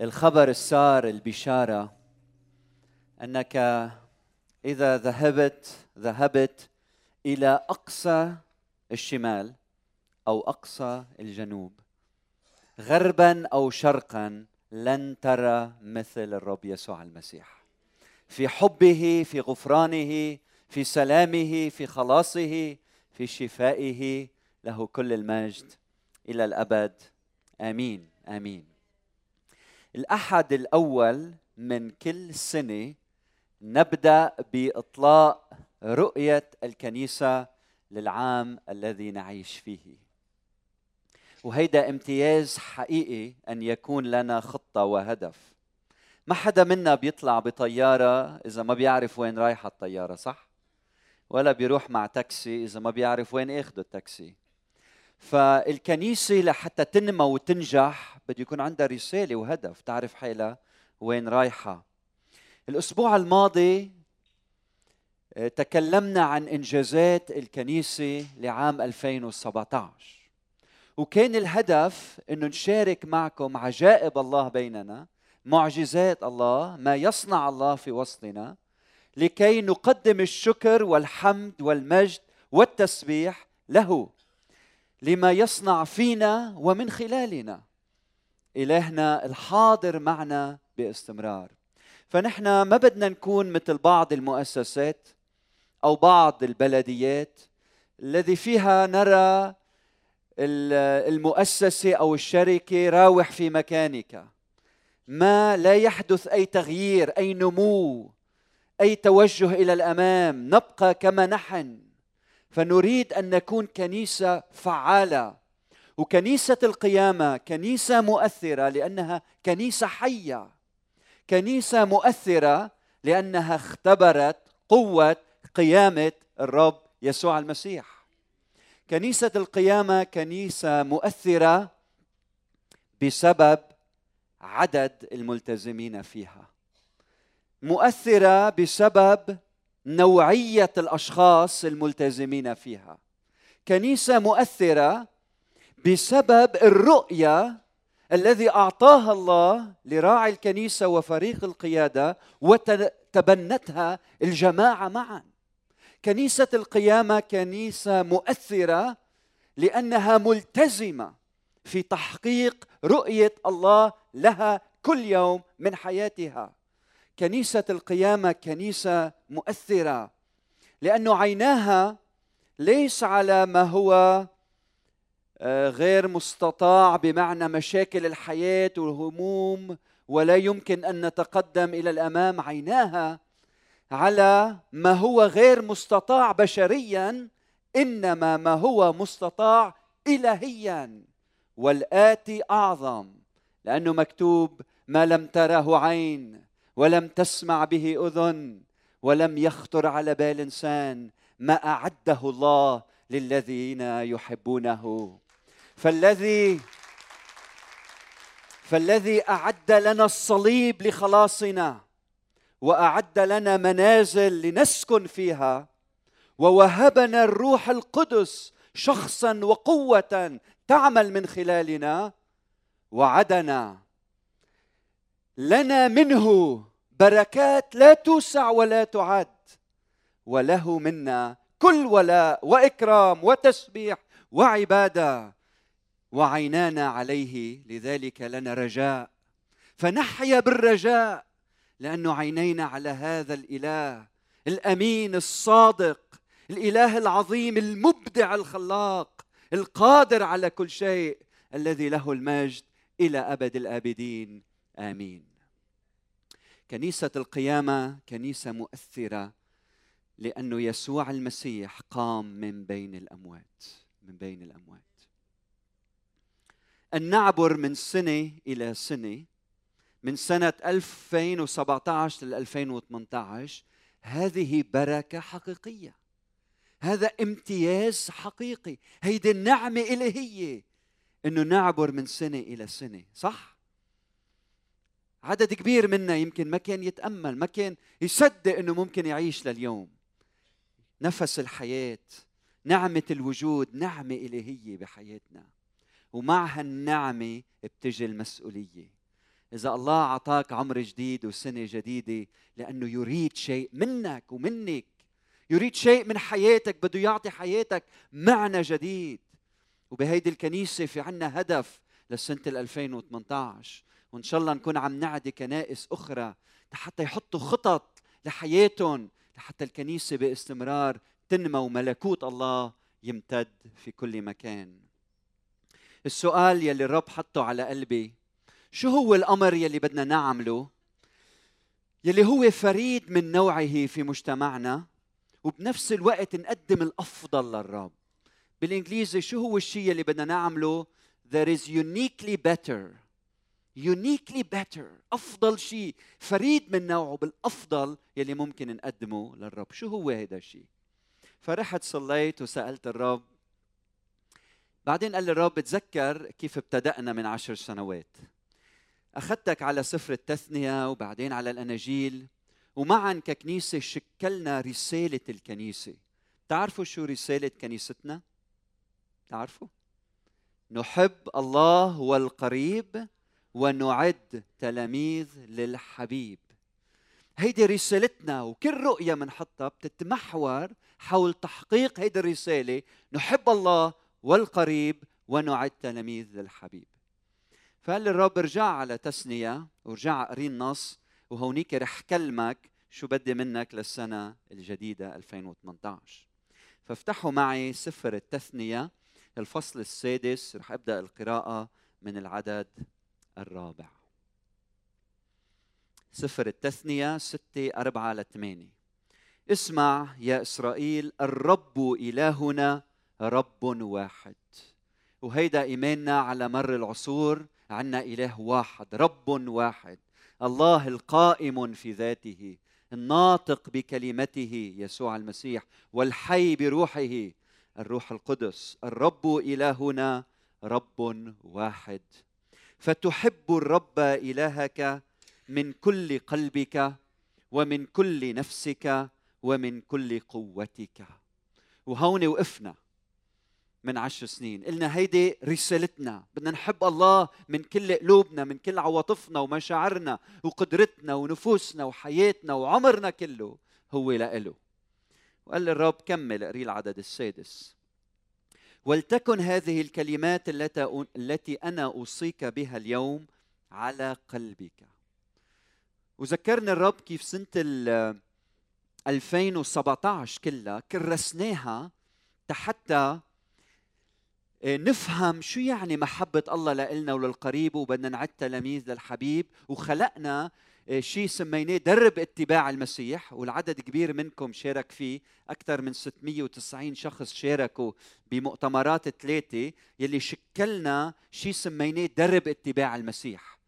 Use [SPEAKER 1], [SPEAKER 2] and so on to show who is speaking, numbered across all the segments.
[SPEAKER 1] الخبر السار البشارة أنك إذا ذهبت ذهبت إلى أقصى الشمال أو أقصى الجنوب غربا أو شرقا لن ترى مثل الرب يسوع المسيح. في حبه في غفرانه في سلامه في خلاصه في شفائه له كل المجد إلى الأبد. آمين آمين. الأحد الأول من كل سنة نبدأ بإطلاق رؤية الكنيسة للعام الذي نعيش فيه. وهيدا امتياز حقيقي أن يكون لنا خطة وهدف. ما حدا منا بيطلع بطيارة إذا ما بيعرف وين رايحه الطيارة صح؟ ولا بيروح مع تاكسي إذا ما بيعرف وين اخذ التاكسي. فالكنيسة لحتى تنمى وتنجح بده يكون عندها رسالة وهدف. تعرف حالها وين رايحة. الأسبوع الماضي آه، تكلمنا عن إنجازات الكنيسة لعام 2017 وكان الهدف إنه نشارك معكم عجائب الله بيننا معجزات الله ما يصنع الله في وسطنا لكي نقدم الشكر والحمد والمجد والتسبيح له. لما يصنع فينا ومن خلالنا. إلهنا الحاضر معنا باستمرار. فنحن ما بدنا نكون مثل بعض المؤسسات أو بعض البلديات الذي فيها نرى المؤسسة أو الشركة راوح في مكانك. ما لا يحدث أي تغيير أي نمو أي توجه إلى الأمام. نبقى كما نحن. فنريد أن نكون كنيسة فعالة. وكنيسة القيامة كنيسة مؤثرة لأنها كنيسة حية. كنيسة مؤثرة لأنها اختبرت قوة قيامة الرب يسوع المسيح. كنيسة القيامة كنيسة مؤثرة بسبب عدد الملتزمين فيها. مؤثرة بسبب نوعية الأشخاص الملتزمين فيها. كنيسة مؤثرة بسبب الرؤية الذي أعطاها الله لراعي الكنيسة وفريق القيادة وتبنتها الجماعة معا. كنيسة القيامة كنيسة مؤثرة لأنها ملتزمة في تحقيق رؤية الله لها كل يوم من حياتها. كنيسة القيامة كنيسة مؤثرة لأنه عيناها ليس على ما هو آه، غير مستطاع بمعنى مشاكل الحياة والهموم ولا يمكن أن نتقدم إلى الأمام. عيناها على ما هو غير مستطاع بشريا إنما ما هو مستطاع الهيا. والآتي أعظم لأنه مكتوب ما لم تره عين ولم تسمع به أذن ولم يخطر على بال إنسان ما أعده الله للذين يحبونه. فالذي فالذي أعد لنا الصليب لخلاصنا وأعد لنا منازل لنسكن فيها ووهبنا الروح القدس شخصا وقوة تعمل من خلالنا وعدنا لنا منه بركات لا توسع ولا تعد وله منا كل ولاء وإكرام وتسبيح وعبادة وعينانا عليه لذلك لنا رجاء. فنحيا بالرجاء لأنه عينينا على هذا الإله الأمين الصادق الإله العظيم المبدع الخلاق القادر على كل شيء الذي له المجد إلى أبد الآبدين. آمين. كنيسة القيامة كنيسة مؤثرة لأنه يسوع المسيح قام من بين الأموات من بين الأموات. أن نعبر من سنة إلى سنة من سنة 2017 ل 2018 هذه بركة حقيقية. هذا امتياز حقيقي هيدي النعمة إلهية. إنه نعبر من سنة إلى سنة صح؟ عدد كبير منا يمكن ما كان يتأمل ما كان يصدق إنه ممكن يعيش لليوم. نفس الحياة نعمة الوجود نعمة إلهية بحياتنا. ومع هالنعمة بتجي المسؤولية. إذا الله أعطاك عمر جديد وسنة جديدة لأنه يريد شيء منك ومنك. يريد شيء من حياتك بده يعطي حياتك معنى جديد. وبهيدي الكنيسة في عنا هدف لسنة 2018 وإن شاء الله نكون عم نعدي كنائس أخرى لحتى يحطوا خطط لحياتهم لحتى الكنيسة باستمرار تنمى وملكوت الله يمتد في كل مكان. السؤال يلي الرب حطه على قلبي شو هو الأمر يلي بدنا نعمله؟ يلي هو فريد من نوعه في مجتمعنا وبنفس الوقت نقدم الأفضل للرب. بالإنجليزي شو هو الشيء اللي بدنا نعمله؟ There is uniquely better. Uniquely better أفضل شيء. فريد من نوعه بالأفضل يلي ممكن نقدمه للرب. شو هو هذا الشيء؟ فرحت صليت وسألت الرب. بعدين قال لي الرب بتذكر كيف ابتدأنا من عشر سنوات. أخذتك على سفر التثنية وبعدين على الأناجيل ومعا ككنيسة شكلنا رسالة الكنيسة. تعرفوا شو رسالة كنيستنا؟ تعرفوا؟ نحب الله والقريب ونعد تلاميذ للحبيب. هيدي رسالتنا وكل رؤية منحطها بتتمحور حول تحقيق هيدي الرسالة. نحب الله والقريب ونعد تلاميذ للحبيب. فقال الرب ارجع على تسنية ورجع قري النص وهونيك رح كلمك شو بدي منك للسنة الجديدة 2018 فافتحوا معي سفر التثنية الفصل السادس. رح أبدأ القراءة من العدد الرابع. سفر التثنية ستة أربعة لثمانية اسمع يا إسرائيل الرب إلهنا رب واحد. وهيدا إيماننا على مر العصور عنا إله واحد رب واحد. الله القائم في ذاته الناطق بكلمته يسوع المسيح والحي بروحه الروح القدس. الرب إلهنا رب واحد. فتحب الرب إلهك من كل قلبك ومن كل نفسك ومن كل قوتك. وهون وقفنا من عشر سنين. قلنا هيدي رسالتنا. بدنا نحب الله من كل قلوبنا من كل عواطفنا ومشاعرنا وقدرتنا ونفوسنا وحياتنا وعمرنا كله هو لإله. وقال الرب كمل قري العدد السادس. ولتكن هذه الكلمات التي أنا أوصيك بها اليوم على قلبك. وذكرني الرب كيف سنة ال 2017 كلها كرسناها حتى إيه، نفهم شو يعني محبة الله لإلنا وللقريب وبدنا نعد تلاميذ للحبيب. وخلقنا شيء سميناه درب اتباع المسيح والعدد كبير منكم شارك فيه. أكثر من 690 شخص شاركوا بمؤتمرات ثلاثة يلي شكلنا شيء سميناه درب اتباع المسيح.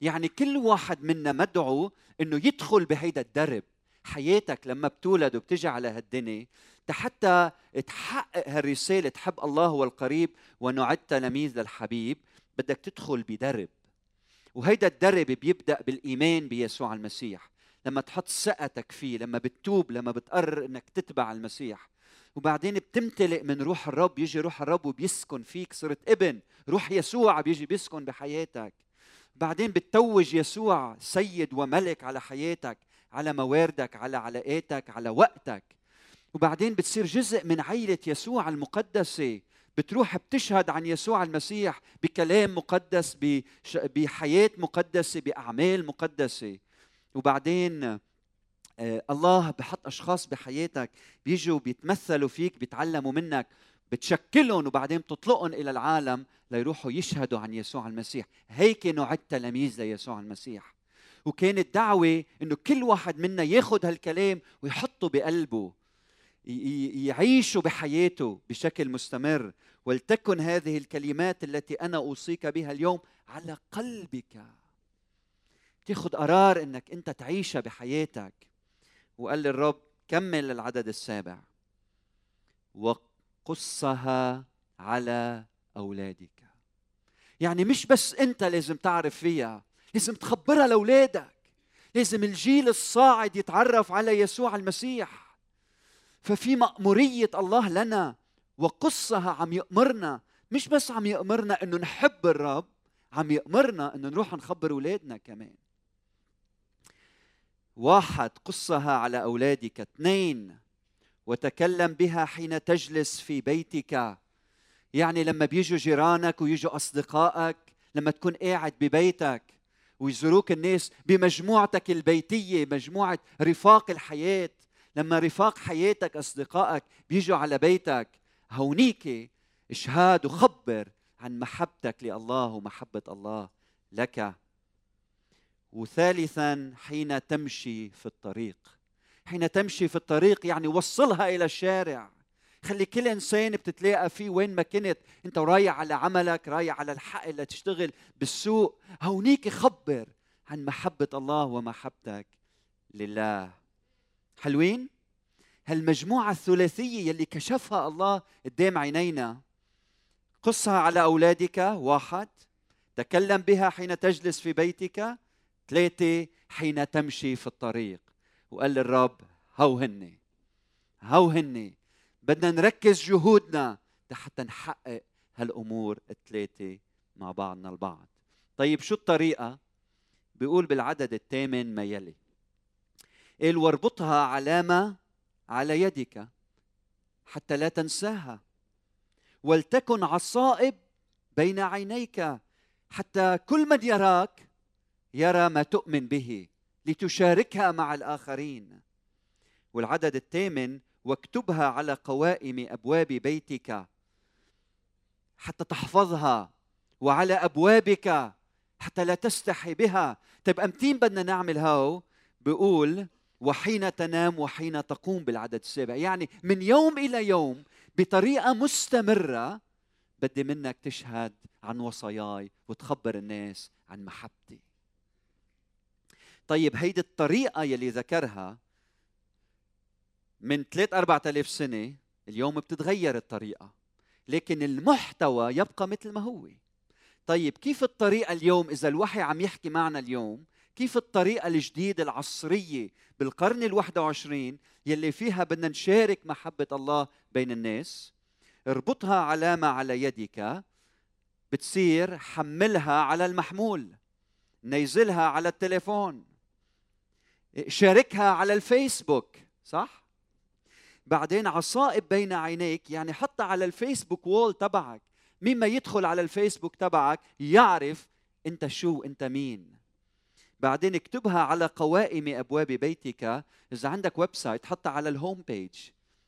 [SPEAKER 1] يعني كل واحد منا مدعو إنه يدخل بهيدا الدرب. حياتك لما بتولد وبتجي على هالدنيا حتى تحقق هالرسالة تحب الله والقريب ونعد تلاميذ للحبيب بدك تدخل بدرب. وهيدا الدرب بيبدأ بالإيمان بيسوع المسيح. لما تحط ثقتك فيه لما بتتوب لما بتقرر إنك تتبع المسيح. وبعدين بتمتلئ من روح الرب يجي روح الرب وبيسكن فيك. صرت ابن روح يسوع بيجي بيسكن بحياتك. بعدين بتتوج يسوع سيد وملك على حياتك على مواردك على علاقاتك على وقتك. وبعدين بتصير جزء من عيلة يسوع المقدسة. بتروح بتشهد عن يسوع المسيح بكلام مقدس بحياة مقدسة بأعمال مقدسة. وبعدين آه، الله بحط أشخاص بحياتك بيجوا بيتمثلوا فيك بيتعلموا منك بتشكلهم وبعدين بتطلقهم إلى العالم ليروحوا يشهدوا عن يسوع المسيح. هيك نوع تلاميذ ليسوع المسيح. وكانت دعوة إنه كل واحد منا ياخذ هالكلام ويحطه بقلبه. يعيشوا بحياته بشكل مستمر ولتكن هذه الكلمات التي أنا أوصيك بها اليوم على قلبك. تاخذ قرار إنك أنت تعيشها بحياتك. وقال الرب كمل العدد السابع. وقصها على أولادك. يعني مش بس أنت لازم تعرف فيها لازم تخبرها لأولادك. لازم الجيل الصاعد يتعرف على يسوع المسيح. ففي مأمورية الله لنا وقصها عم يأمرنا مش بس عم يأمرنا إنه نحب الرب عم يأمرنا أن نروح نخبر أولادنا كمان. واحد قصها على أولادك. اثنين وتكلم بها حين تجلس في بيتك. يعني لما بيجوا جيرانك ويجوا أصدقائك لما تكون قاعد ببيتك ويزوروك الناس بمجموعتك البيتية مجموعة رفاق الحياة. لما رفاق حياتك أصدقائك بيجوا على بيتك هونيك إشهاد وخبر عن محبتك لله ومحبة الله لك. وثالثا حين تمشي في الطريق. حين تمشي في الطريق يعني وصلها إلى الشارع. خلي كل إنسان بتتلاقى فيه وين ما كنت. أنت رايح على عملك رايح على الحق اللي تشتغل بالسوق. هونيك خبر عن محبة الله ومحبتك لله. حلوين؟ هالمجموعة الثلاثية يلي كشفها الله قدام عينينا. قصها على أولادك واحد. تكلم بها حين تجلس في بيتك. ثلاثة حين تمشي في الطريق. وقال للرب هو هني. هو هني. بدنا نركز جهودنا حتى نحقق هالأمور الثلاثة مع بعضنا البعض. طيب شو الطريقة؟ بيقول بالعدد الثامن ما يلي. قال واربطها علامة على يدك حتى لا تنساها. ولتكن عصائب بين عينيك حتى كل من يراك يرى ما تؤمن به لتشاركها مع الآخرين. والعدد الثامن واكتبها على قوائم أبواب بيتك حتى تحفظها وعلى أبوابك حتى لا تستحي بها. طيب امتين بدنا نعمل هاو؟ بيقول وحين تنام وحين تقوم بالعدد السابع. يعني من يوم إلى يوم بطريقة مستمرة بدي منك تشهد عن وصاياي وتخبر الناس عن محبتي. طيب هيدي الطريقة يلي ذكرها من 3 4000 سنة اليوم بتتغير الطريقة لكن المحتوى يبقى مثل ما هو. طيب كيف الطريقة اليوم إذا الوحي عم يحكي معنا اليوم كيف الطريقة الجديدة العصرية بالقرن ال21 يلي فيها بدنا نشارك محبة الله بين الناس؟ اربطها علامة على يدك. بتصير حملها على المحمول. نزلها على التليفون. شاركها على الفيسبوك صح؟ بعدين عصائب بين عينيك يعني حطها على الفيسبوك wall تبعك. مين ما يدخل على الفيسبوك تبعك يعرف انت شو انت مين. بعدين اكتبها على قوائم أبواب بيتك. إذا عندك website حطها على ال home page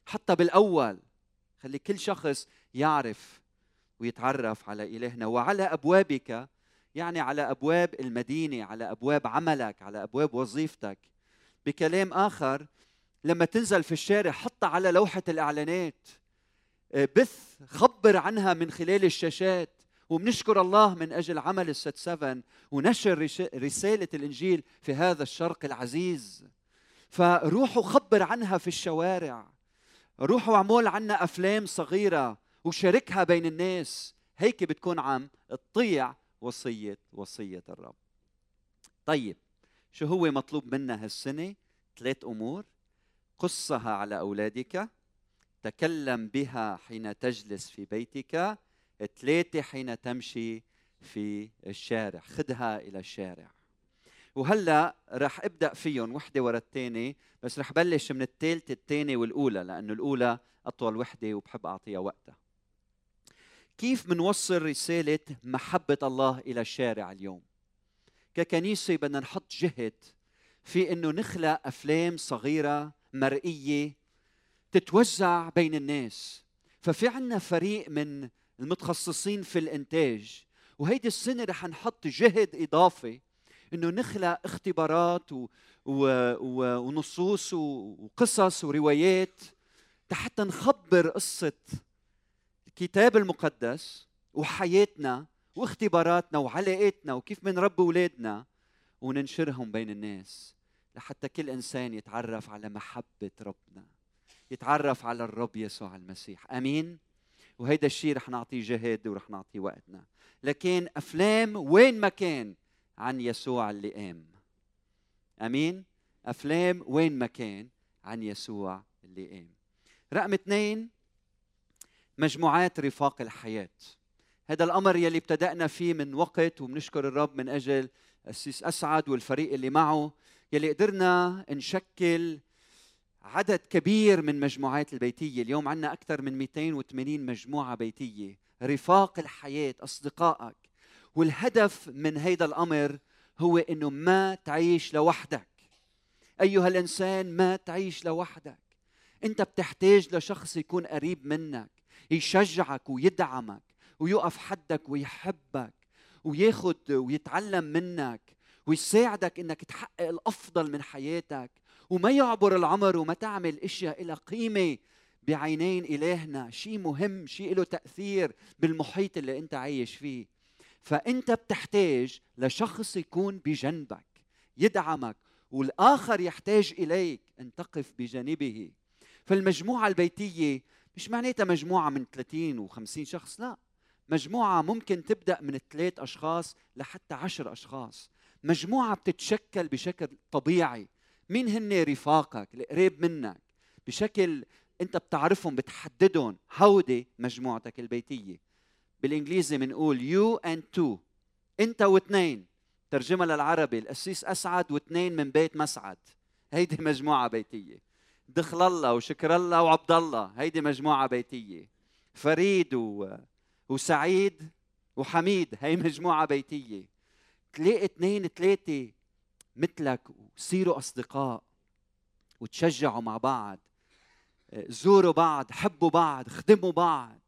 [SPEAKER 1] حطها بالأول. خلي كل شخص يعرف ويتعرف على إلهنا. وعلى أبوابك يعني على أبواب المدينة على أبواب عملك على أبواب وظيفتك. بكلام آخر لما تنزل في الشارع حطها على لوحة الإعلانات. آه، بث خبر عنها من خلال الشاشات. وبنشكر الله من أجل عمل الست سفن ونشر رسالة الإنجيل في هذا الشرق العزيز. فروحوا خبر عنها في الشوارع. روحوا اعمل عنا أفلام صغيرة وشاركها بين الناس. هيك بتكون عم تطيع وصية وصية الرب. طيب شو هو مطلوب منا هالسنة؟ ثلاث أمور. قصها على أولادك. تكلم بها حين تجلس في بيتك. ثلاثة حين تمشي في الشارع. خذها إلى الشارع. وهلأ رح أبدأ فيهم وحدة ورا الثانية بس رح بلش من الثالثه الثانية والأولى لأنه الأولى أطول وحدة وبحب أعطيها وقتها. كيف منوصل رسالة محبة الله إلى الشارع اليوم؟ ككنيسة بدنا نحط جهد في إنه نخلق أفلام صغيرة مرئية تتوزع بين الناس. ففي عنا فريق من المتخصصين في الإنتاج. وهيدي السنة رح نحط جهد إضافي إنه نخلق اختبارات و... و... و... ونصوص وقصص وروايات حتى نخبر قصة الكتاب المقدس وحياتنا واختباراتنا وعلاقاتنا وكيف بنربي أولادنا وننشرهم بين الناس لحتى كل إنسان يتعرف على محبة ربنا يتعرف على الرب يسوع المسيح. آمين؟ وهيدا الشيء رح نعطيه جهد ورح نعطيه وقتنا. لكن أفلام وين ما كان عن يسوع اللي قام. أمين؟ أفلام وين ما كان عن يسوع اللي قام. رقم اثنين مجموعات رفاق الحياة. هذا الأمر يلي ابتدأنا فيه من وقت وبنشكر الرب من أجل السيس أسعد والفريق اللي معه يلي قدرنا نشكل عدد كبير من مجموعات البيتية. اليوم عندنا أكثر من 280 مجموعة بيتية. رفاق الحياة أصدقائك. والهدف من هذا الأمر هو أنه ما تعيش لوحدك. أيها الإنسان ما تعيش لوحدك. أنت بتحتاج لشخص يكون قريب منك يشجعك ويدعمك ويقف حدك ويحبك وياخد ويتعلم منك ويساعدك إنك تحقق الأفضل من حياتك. وما يعبر العمر وما تعمل إشياء لها قيمة بعينين إلهنا. شيء مهم شيء له تأثير بالمحيط اللي أنت عايش فيه. فأنت بتحتاج لشخص يكون بجنبك يدعمك والآخر يحتاج إليك أن تقف بجانبه. فالمجموعة البيتية مش معناتها مجموعة من 30 و50 شخص لا. مجموعة ممكن تبدأ من ثلاث أشخاص لحتى عشر أشخاص. مجموعة بتتشكل بشكل طبيعي. مين هن رفاقك القريب منك؟ بشكل انت بتعرفهم بتحددهم. هودي مجموعتك البيتية. بالإنجليزي بنقول you and two انت واثنين. ترجمها للعربي القسيس أسعد واثنين من بيت مسعد. هيدي مجموعة بيتية. دخل الله وشكر الله وعبد الله. هيدي مجموعة بيتية. فريد و... وسعيد وحميد. هي مجموعة بيتية. تلاقي اثنين ثلاثة مثلك وصيروا أصدقاء وتشجعوا مع بعض زوروا بعض حبوا بعض خدموا بعض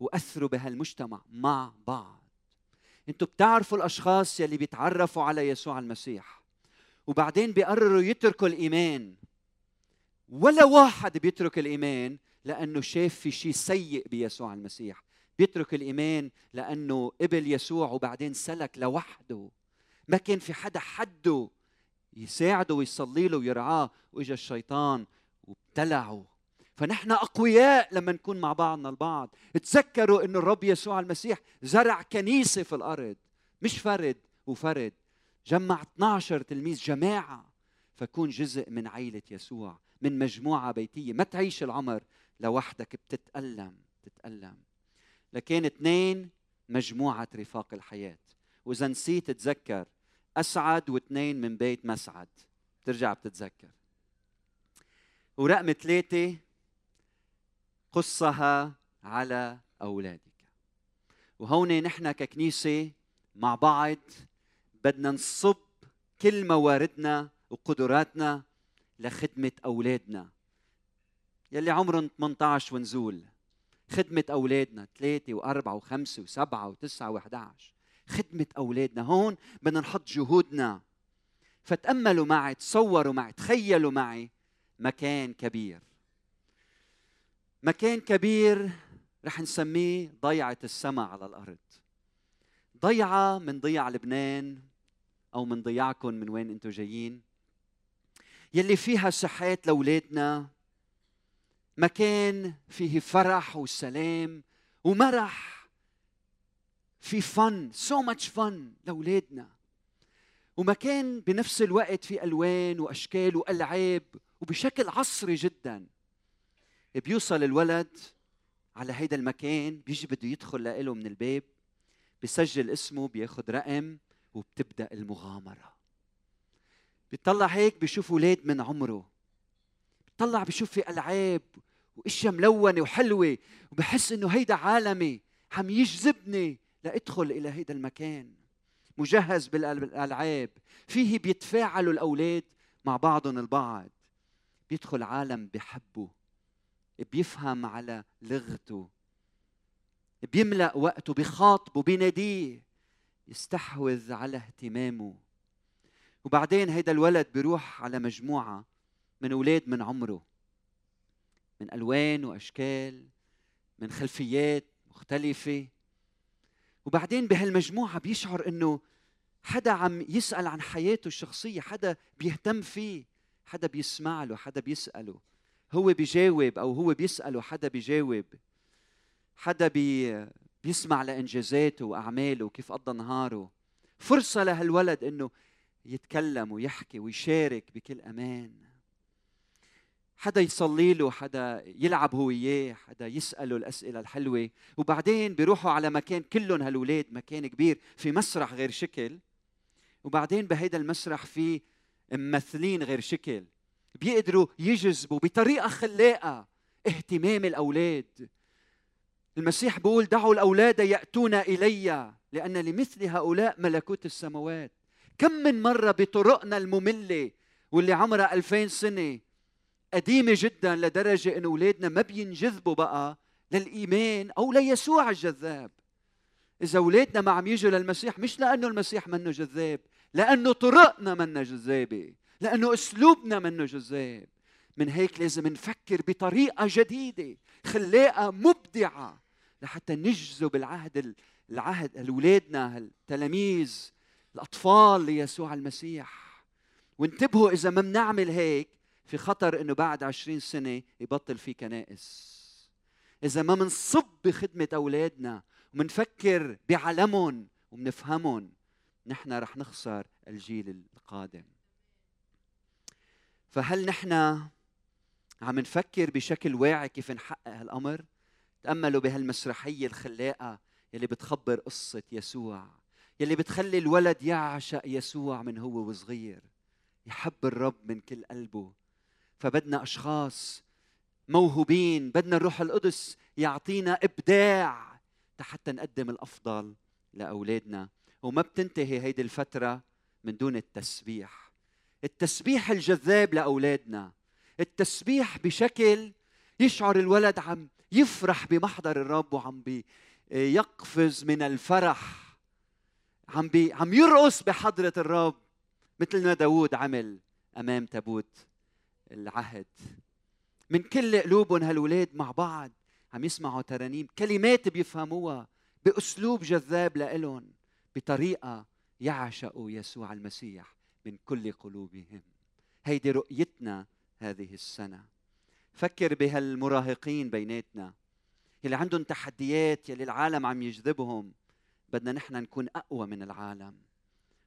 [SPEAKER 1] وأثروا بهالمجتمع مع بعض. أنتوا بتعرفوا الأشخاص يلي بيتعرفوا على يسوع المسيح وبعدين بيقرروا يتركوا الإيمان. ولا واحد بيترك الإيمان لأنه شاف في شيء سيء بيسوع المسيح. بيترك الإيمان لأنه قبل يسوع وبعدين سلك لوحده. ما كان في حدا حده يساعده ويصلي له ويرعاه وإجا الشيطان وابتلعه. فنحن أقوياء لما نكون مع بعضنا البعض. تذكروا إنه الرب يسوع المسيح زرع كنيسة في الأرض. مش فرد وفرد. جمع 12 تلميذ جماعة. فكون جزء من عيلة يسوع من مجموعة بيتية. ما تعيش العمر لوحدك بتتألم بتتألم. لكن اثنين مجموعة رفاق الحياة. وإذا نسيت تذكر أسعد واثنين من بيت مسعد. بترجع بتتذكر. ورقم ثلاثة قصها على أولادك. وهون نحن ككنيسة مع بعض بدنا نصب كل مواردنا وقدراتنا لخدمة أولادنا. يلي عمرهم 18 ونزول. خدمة أولادنا ثلاثة وأربعة وخمسة وسبعة وتسعة وأحد خدمة أولادنا. هون بدنا نحط جهودنا. فتأملوا معي تصوروا معي تخيلوا معي مكان كبير. مكان كبير رح نسميه ضيعة السماء على الأرض. ضيعة من ضيع لبنان أو من ضيعكم من وين أنتم جايين. يلي فيها صحات لأولادنا. مكان فيه فرح وسلام ومرح. في فن سو ماتش فن لأولادنا. ومكان بنفس الوقت في ألوان وأشكال وألعاب وبشكل عصري جدا. بيوصل الولد على هيدا المكان بيجي بده يدخل لإله من الباب بسجل اسمه بياخد رقم وبتبدأ المغامرة. بيطلع هيك بيشوف أولاد من عمره. بيطلع بيشوف في ألعاب وأشياء ملونة وحلوة وبحس إنه هيدا عالمي عم يجذبني. لادخل إلى هيدا المكان. مجهز بالألعاب. فيه بيتفاعلوا الأولاد مع بعضهم البعض. بيدخل عالم بحبه. بيفهم على لغته. بيملأ وقته بخاطبه بيناديه. يستحوذ على اهتمامه. وبعدين هيدا الولد بيروح على مجموعة من أولاد من عمره. من ألوان وأشكال من خلفيات مختلفة. وبعدين بهالمجموعة بيشعر إنه حدا عم يسأل عن حياته الشخصية حدا بيهتم فيه حدا بيسمع له حدا بيسأله. هو بيجاوب أو هو بيسأله حدا بيجاوب حدا بي بيسمع لإنجازاته وأعماله وكيف قضى نهاره. فرصة لهالولد إنه يتكلم ويحكي ويشارك بكل أمان. حدا يصلي له حدا يلعب هو وياه حدا يسأله الأسئلة الحلوة. وبعدين بيروحوا على مكان كلهم هالولاد مكان كبير في مسرح غير شكل. وبعدين بهيدا المسرح في ممثلين غير شكل. بيقدروا يجذبوا بطريقة خلاقة اهتمام الأولاد. المسيح بيقول دعوا الأولاد يأتون إلي لأن لمثل هؤلاء ملكوت السماوات كم من مرة بطرقنا المملة واللي عمرها ألفين سنة قديمة جدا لدرجة انه أولادنا ما بينجذبوا بقى للإيمان أو ليسوع الجذاب. إذا أولادنا ما عم يجوا للمسيح مش لأنه المسيح منه جذاب لأنه طرقنا منا جذابة لأنه أسلوبنا منه جذاب. من هيك لازم نفكر بطريقة جديدة خلاقة مبدعة لحتى نجذب العهد العهد اولادنا التلاميذ الأطفال ليسوع المسيح. وانتبهوا إذا ما بنعمل هيك في خطر إنه بعد عشرين سنة يبطل في كنائس. إذا ما منصب بخدمة أولادنا ومنفكر بعلمهم ومنفهمهم نحن رح نخسر الجيل القادم. فهل نحن عم نفكر بشكل واعي كيف نحقق هالأمر؟ تأملوا بهالمسرحية الخلاقة يلي بتخبر قصة يسوع يلي بتخلي الولد يعشق يسوع من هو وصغير يحب الرب من كل قلبه. فبدنا أشخاص موهوبين بدنا الروح القدس يعطينا إبداع حتى نقدم الأفضل لأولادنا. وما بتنتهي هيدي الفترة من دون التسبيح. التسبيح الجذاب لأولادنا. التسبيح بشكل يشعر الولد عم يفرح بمحضر الرب وعم بي يقفز من الفرح. عم عم يرقص بحضرة الرب. مثل ما داوود عمل أمام تابوت. العهد. من كل قلوبهم هالولاد مع بعض عم يسمعوا ترانيم كلمات بيفهموها بأسلوب جذاب لإلهم بطريقة يعشقوا يسوع المسيح من كل قلوبهم. هيدي رؤيتنا هذه السنة. فكر بهالمراهقين بيناتنا. يلي عندهم تحديات يلي العالم عم يجذبهم. بدنا نحن نكون أقوى من العالم.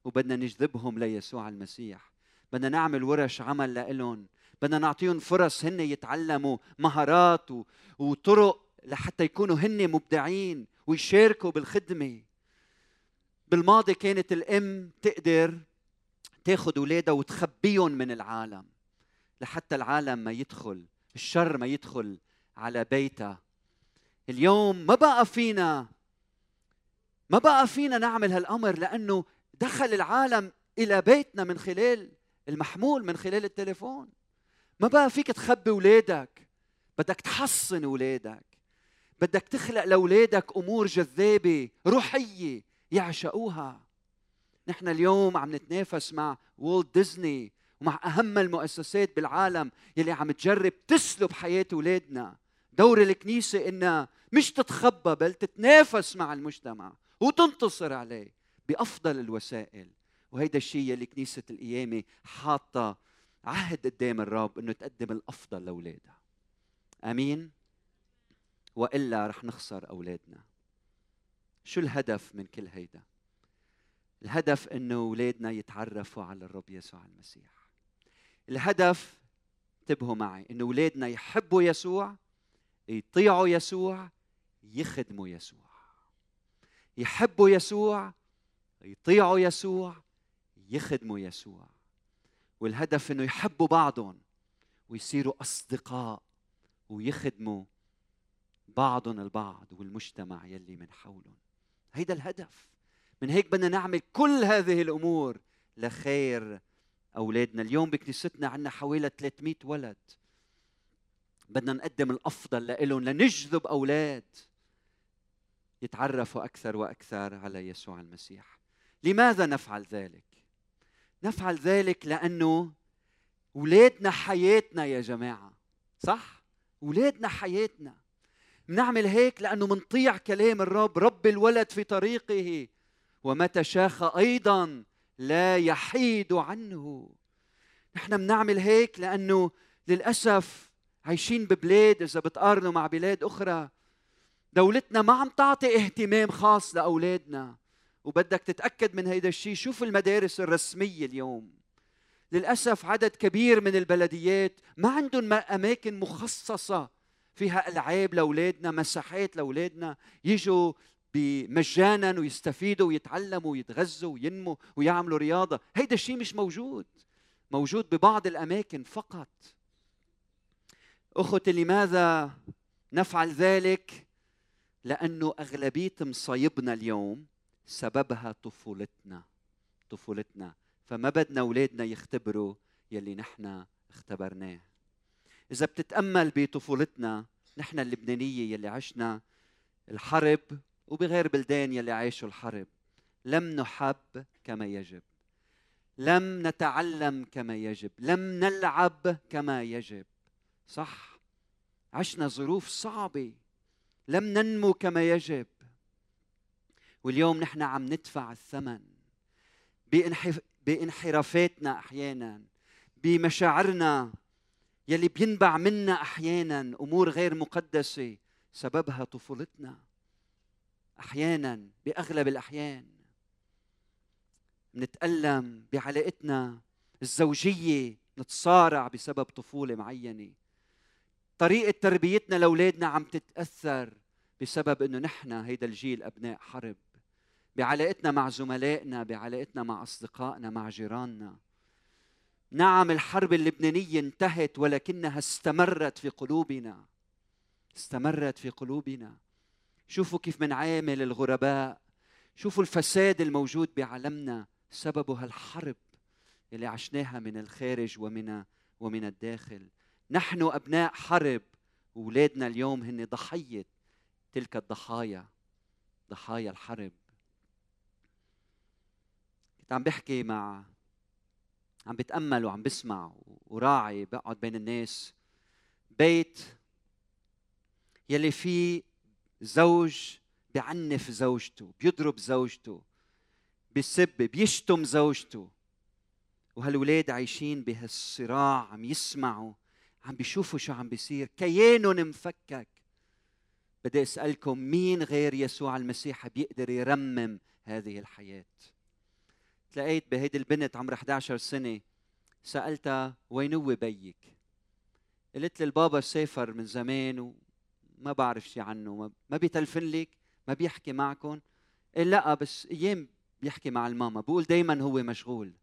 [SPEAKER 1] وبدنا نجذبهم ليسوع المسيح. بدنا نعمل ورش عمل لإلهم. بدنا نعطيهم فرص هن يتعلموا مهارات وطرق لحتى يكونوا هن مبدعين ويشاركوا بالخدمة. بالماضي كانت الأم تقدر تاخذ اولادها وتخبيهم من العالم لحتى العالم ما يدخل الشر ما يدخل على بيتها. اليوم ما بقى فينا ما بقى فينا نعمل هالأمر لأنه دخل العالم إلى بيتنا من خلال المحمول من خلال التليفون. ما بقى فيك تخبي اولادك بدك تحصن اولادك بدك تخلق لأولادك أمور جذابة روحية يعشقوها. نحن اليوم عم نتنافس مع وولد ديزني ومع أهم المؤسسات بالعالم يلي عم تجرب تسلب حياة أولادنا. دور الكنيسة إنها مش تتخبى بل تتنافس مع المجتمع وتنتصر عليه بأفضل الوسائل. وهيدا الشيء يلي كنيسة القيامة حاطة عهد قدام الرب إنه تقدم الأفضل لاولادها آمين؟ وإلا رح نخسر أولادنا. شو الهدف من كل هيدا؟ الهدف إنه أولادنا يتعرفوا على الرب يسوع المسيح. الهدف انتبهوا معي إنه أولادنا يحبوا يسوع يطيعوا يسوع يخدموا يسوع. يحبوا يسوع يطيعوا يسوع يخدموا يسوع. والهدف إنه يحبوا بعضهم ويصيروا أصدقاء ويخدموا بعضهم البعض والمجتمع يلي من حولهم. هيدا الهدف. من هيك بدنا نعمل كل هذه الأمور لخير أولادنا. اليوم بكنيستنا عندنا حوالي 300 ولد. بدنا نقدم الأفضل لهم لنجذب أولاد يتعرفوا أكثر وأكثر على يسوع المسيح. لماذا نفعل ذلك؟ نفعل ذلك لأنه اولادنا حياتنا يا جماعة صح؟ اولادنا حياتنا. بنعمل هيك لأنه منطيع كلام الرب رب الولد في طريقه. ومتى شاخ أيضا لا يحيد عنه. نحن بنعمل هيك لأنه للأسف عايشين ببلاد إذا بتقارنوا مع بلاد أخرى دولتنا ما عم تعطي اهتمام خاص لأولادنا. وبدك تتأكد من هيدا الشيء شوف المدارس الرسمية اليوم. للأسف عدد كبير من البلديات ما عندهم أماكن مخصصة فيها العاب لأولادنا مساحات لأولادنا. يجوا مجانا ويستفيدوا ويتعلموا ويتغذوا وينموا ويعملوا رياضة. هيدا الشيء مش موجود. موجود ببعض الأماكن فقط. أخوتي لماذا نفعل ذلك؟ لأنه أغلبية مصايبنا اليوم سببها طفولتنا طفولتنا. فما بدنا أولادنا يختبروا يلي نحن اختبرناه. إذا بتتأمل بطفولتنا نحن اللبنانية يلي عشنا الحرب وبغير بلدان يلي عاشوا الحرب. لم نحب كما يجب. لم نتعلم كما يجب. لم نلعب كما يجب. صح؟ عشنا ظروف صعبة. لم ننمو كما يجب. واليوم نحن عم ندفع الثمن بإنحرافاتنا أحيانا بمشاعرنا يلي بينبع منا أحيانا أمور غير مقدسة سببها طفولتنا. أحيانا بأغلب الأحيان. نتألم بعلاقتنا الزوجية نتصارع بسبب طفولة معينة. طريقة تربيتنا لأولادنا عم تتأثر بسبب أنه نحن هيدا الجيل أبناء حرب. بعلاقتنا مع زملائنا بعلاقتنا مع أصدقائنا مع جيراننا. نعم الحرب اللبنانية انتهت ولكنها استمرت في قلوبنا. استمرت في قلوبنا. شوفوا كيف منعامل الغرباء. شوفوا الفساد الموجود بعالمنا سببه الحرب اللي عشناها من الخارج ومن ومن الداخل. نحن أبناء حرب اولادنا اليوم هن ضحية تلك الضحايا ضحايا الحرب. كنت عم بحكي مع عم بتأمل وعم بسمع وراعي بقعد بين الناس. بيت يلي فيه زوج بعنف زوجته بيضرب زوجته بيسب بيشتم زوجته. وهالولاد عايشين بهالصراع عم يسمعوا عم بيشوفوا شو عم بيصير. كيانهم مفكك. بدي أسألكم مين غير يسوع المسيح بيقدر يرمم هذه الحياة؟ تلاقيت بهيدي البنت عمرها 11 سنة سألتها وين هو بيك قلت لي البابا سافر من زمان وما بعرف شي عنه ما بيتلفن لك ما بيحكي معكم قال لا بس أيام بيحكي مع الماما بقول دايما هو مشغول.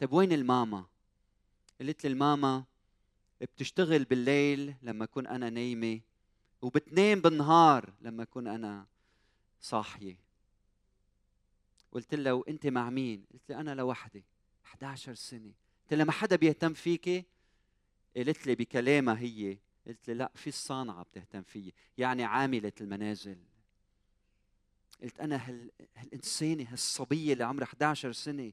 [SPEAKER 1] طيب وين الماما؟ قلت لي الماما بتشتغل بالليل لما أكون أنا نايمة وبتنام بالنهار لما أكون أنا صاحية. قلت لها وانت مع مين؟ قلت لي أنا لوحدي. 11 سنة. قلت لها ما حدا بيهتم فيكي قالت لي بكلامها هي. قلت لي لا في الصانعة بتهتم فيي يعني عاملة المنازل. قلت أنا هال... هالإنسانة هالصبية اللي عمرها 11 سنة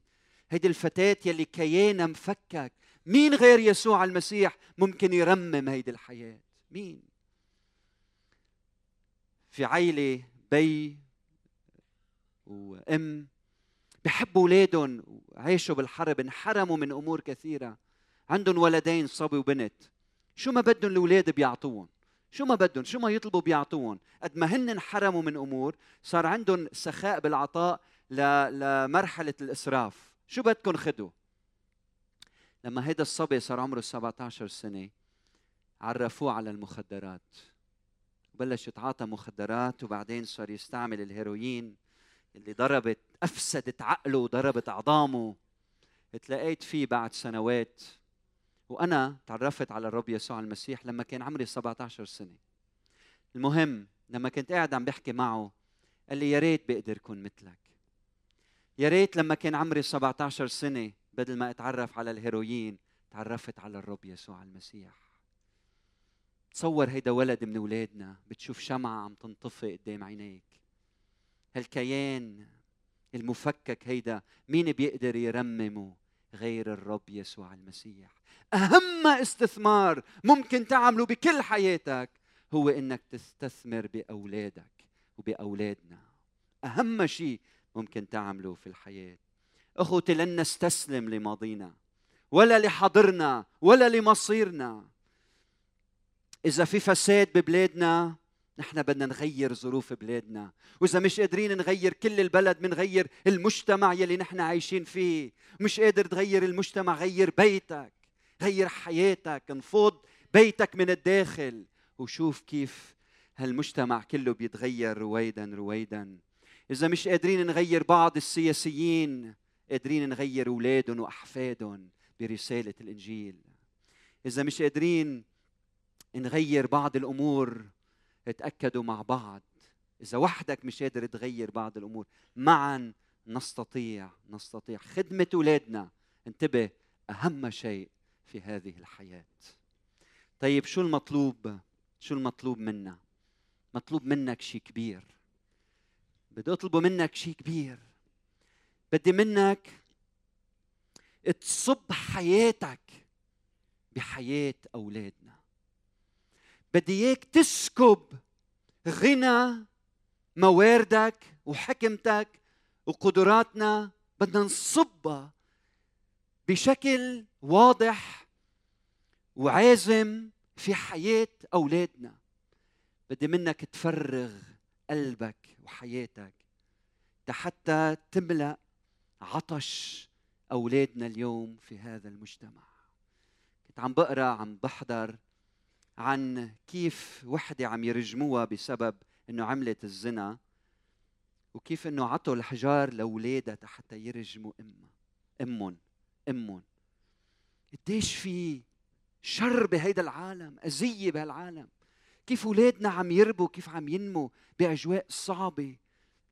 [SPEAKER 1] هيدي الفتاة يلي كيانها مفكك. مين غير يسوع المسيح ممكن يرمم هيدي الحياة؟ مين؟ في عيلة بي وأم. بحبوا اولادهم وعيشوا بالحرب انحرموا من أمور كثيرة. عندهم ولدين صبي وبنت. شو ما بدهم الأولاد بيعطوهم. شو ما بدهم شو ما يطلبوا بيعطوهم. قد ما هن انحرموا من أمور صار عندهم سخاء بالعطاء لمرحلة الإسراف. شو بدكم خدوا؟ لما هيدا الصبي صار عمره 17 سنة عرفوه على المخدرات. بلش يتعاطى مخدرات وبعدين صار يستعمل الهيروين. اللي ضربت أفسدت عقله وضربت عظامه تلاقيت فيه بعد سنوات. وأنا تعرفت على الرب يسوع المسيح لما كان عمري 17 سنة. المهم لما كنت قاعد عم بحكي معه قال لي يا ريت بقدر كون مثلك. يا ريت لما كان عمري 17 سنة بدل ما أتعرف على الهيروين تعرفت على الرب يسوع المسيح. تصور هيدا ولد من أولادنا بتشوف شمعة عم تنطفي قدام عينيك. هالكيان المفكك هيدا مين بيقدر يرممه غير الرب يسوع المسيح؟ أهم استثمار ممكن تعمله بكل حياتك هو إنك تستثمر بأولادك وبأولادنا. أهم شيء ممكن تعمله في الحياة. أخوتي لن نستسلم لماضينا ولا لحاضرنا ولا لمصيرنا. إذا في فساد ببلادنا نحن بدنا نغير ظروف بلادنا. وإذا مش قادرين نغير كل البلد بنغير المجتمع يلي نحن عايشين فيه. مش قادر تغير المجتمع غير بيتك. غير حياتك. انفض بيتك من الداخل. وشوف كيف هالمجتمع كله بيتغير رويدا رويدا. إذا مش قادرين نغير بعض السياسيين قادرين نغير أولادهم وأحفادهم برسالة الإنجيل. إذا مش قادرين نغير بعض الأمور تاكدوا مع بعض. إذا وحدك مش قادر تغير بعض الأمور معا نستطيع نستطيع. خدمة أولادنا. انتبه أهم شيء في هذه الحياة. طيب شو المطلوب؟ شو المطلوب منا؟ مطلوب منك شيء كبير. بدي أطلبه منك شيء كبير. بدي منك تصب حياتك بحياة أولادنا. بدي إياك تسكب غنى مواردك وحكمتك وقدراتنا بدنا نصبها بشكل واضح وعازم في حياة أولادنا. بدي منك تفرغ قلبك وحياتك حتى تملأ عطش أولادنا اليوم في هذا المجتمع. كنت عم بقرأ عم بحضر عن كيف وحدة عم يرجموها بسبب إنه عملت الزنا وكيف إنه عطوا الحجار لأولادها حتى يرجموا إمها إمهم إمهم. قديش في شر بهيدا العالم أذية بهالعالم. كيف أولادنا عم يربوا كيف عم ينموا بأجواء صعبة.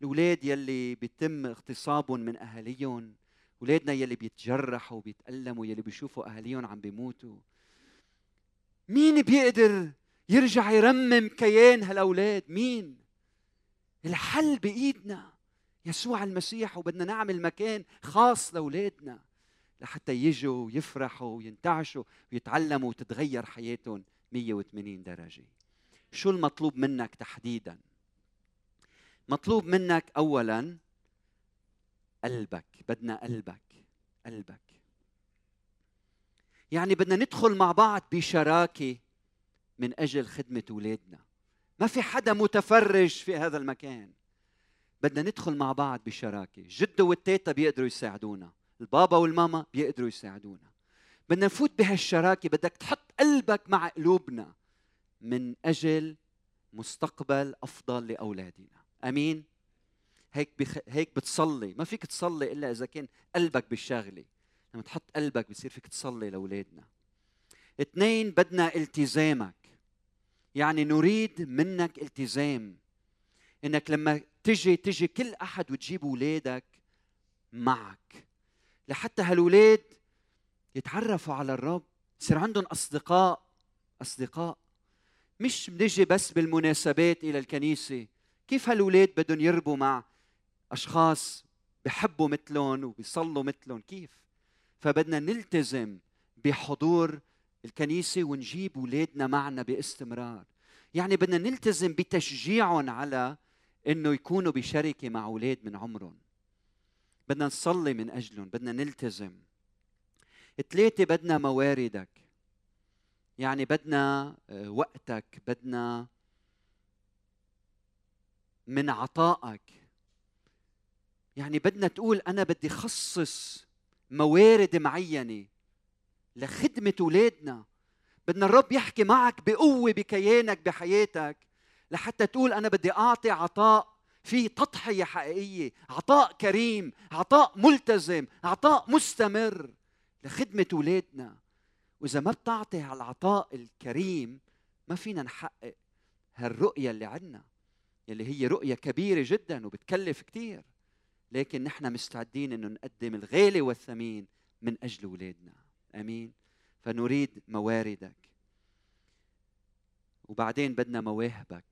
[SPEAKER 1] الأولاد يلي بيتم اغتصابهم من أهاليهم أولادنا يلي بيتجرحوا وبيتألموا يلي بيشوفوا أهاليهم عم بيموتوا. مين بيقدر يرجع يرمم كيان هالأولاد؟ مين؟ الحل بإيدنا. يسوع المسيح وبدنا نعمل مكان خاص لأولادنا لحتى يجوا ويفرحوا وينتعشوا ويتعلموا وتتغير حياتهم 180 درجة. شو المطلوب منك تحديدا؟ مطلوب منك اولا قلبك. بدنا قلبك. قلبك. يعني بدنا ندخل مع بعض بشراكة من أجل خدمة أولادنا. ما في حدا متفرج في هذا المكان. بدنا ندخل مع بعض بشراكة. جدو والتيتا بيقدروا يساعدونا. البابا والماما بيقدروا يساعدونا. بدنا نفوت بهالشراكة. بدك تحط قلبك مع قلوبنا من أجل مستقبل أفضل لأولادنا. آمين؟ هيك بخ... هيك بتصلي. ما فيك تصلي إلا إذا كان قلبك بالشغله لما تحط قلبك بصير فيك تصلي لأولادنا. اثنين بدنا التزامك. يعني نريد منك التزام. إنك لما تجي تجي كل أحد وتجيب أولادك معك. لحتى هالولاد يتعرفوا على الرب يصير عندهم أصدقاء أصدقاء. مش بنجي بس بالمناسبات إلى الكنيسة. كيف هالولاد بدهم يربوا مع أشخاص بحبوا مثلهم وبيصلوا مثلهم؟ كيف؟ فبدنا نلتزم بحضور الكنيسة ونجيب اولادنا معنا باستمرار. يعني بدنا نلتزم بتشجيعهم على إنه يكونوا بشركة مع أولاد من عمرهم. بدنا نصلي من أجلهم بدنا نلتزم. ثلاثة بدنا مواردك. يعني بدنا آه، وقتك بدنا من عطائك. يعني بدنا تقول أنا بدي خصص موارد معينة لخدمة أولادنا. بدنا الرب يحكي معك بقوة بكيانك بحياتك لحتى تقول أنا بدي أعطي عطاء في تضحية حقيقية عطاء كريم عطاء ملتزم عطاء مستمر لخدمة أولادنا. وإذا ما بتعطي هالعطاء الكريم ما فينا نحقق هالرؤية اللي عندنا اللي هي رؤية كبيرة جدا وبتكلف كثير لكن نحن مستعدين إنه نقدم الغالي والثمين من أجل اولادنا آمين. فنريد مواردك. وبعدين بدنا مواهبك.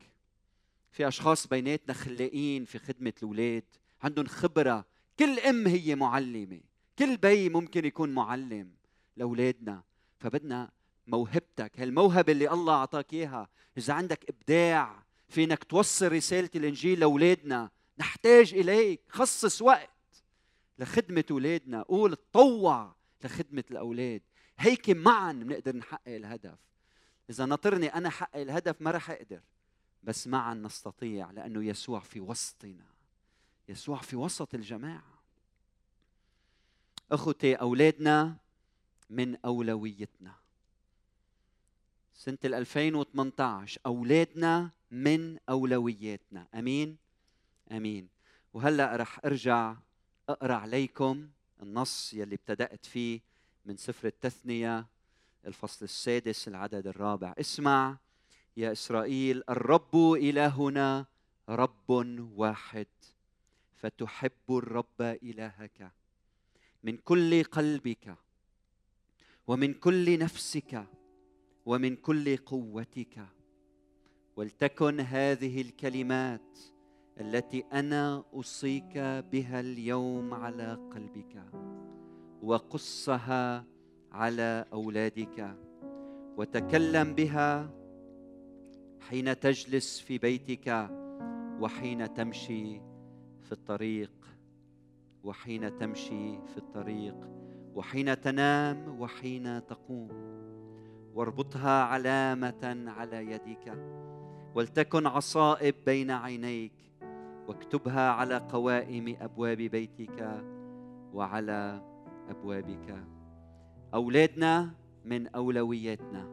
[SPEAKER 1] في أشخاص بيناتنا خلاقين في خدمة الاولاد عندهم خبرة. كل أم هي معلمة. كل بي ممكن يكون معلم لأولادنا. فبدنا موهبتك. هالموهبة اللي الله أعطاك إياها. إذا عندك إبداع فينك توصل رسالة الإنجيل لأولادنا نحتاج إليك. خصص وقت لخدمة اولادنا قول تطوع لخدمة الأولاد. هيك معا بنقدر نحقق الهدف. إذا ناطرني أنا حقق الهدف ما رح أقدر. بس معا نستطيع لأنه يسوع في وسطنا. يسوع في وسط الجماعة. أخوتي أولادنا من أولويتنا. سنة 2018 أولادنا من أولوياتنا. أمين؟ آمين. وهلأ رح أرجع أقرأ عليكم النص يلي ابتدأت فيه من سفر التثنية الفصل السادس العدد الرابع. اسمع يا إسرائيل الرب إلهنا رب واحد فتحب الرب إلهك من كل قلبك ومن كل نفسك ومن كل قوتك ولتكن هذه الكلمات التي أنا أوصيك بها اليوم على قلبك وقصها على أولادك وتكلم بها حين تجلس في بيتك وحين تمشي في الطريق وحين تمشي في الطريق وحين تنام وحين تقوم واربطها علامة على يدك ولتكن عصائب بين عينيك واكتبها على قوائم أبواب بيتك وعلى أبوابك. أولادنا من أولوياتنا.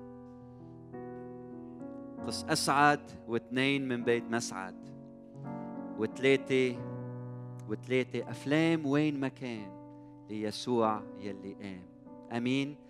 [SPEAKER 1] قص أسعد واثنين من بيت مسعد. وثلاثة وثلاثة أفلام وين ما كان ليسوع يلي قام. آمين.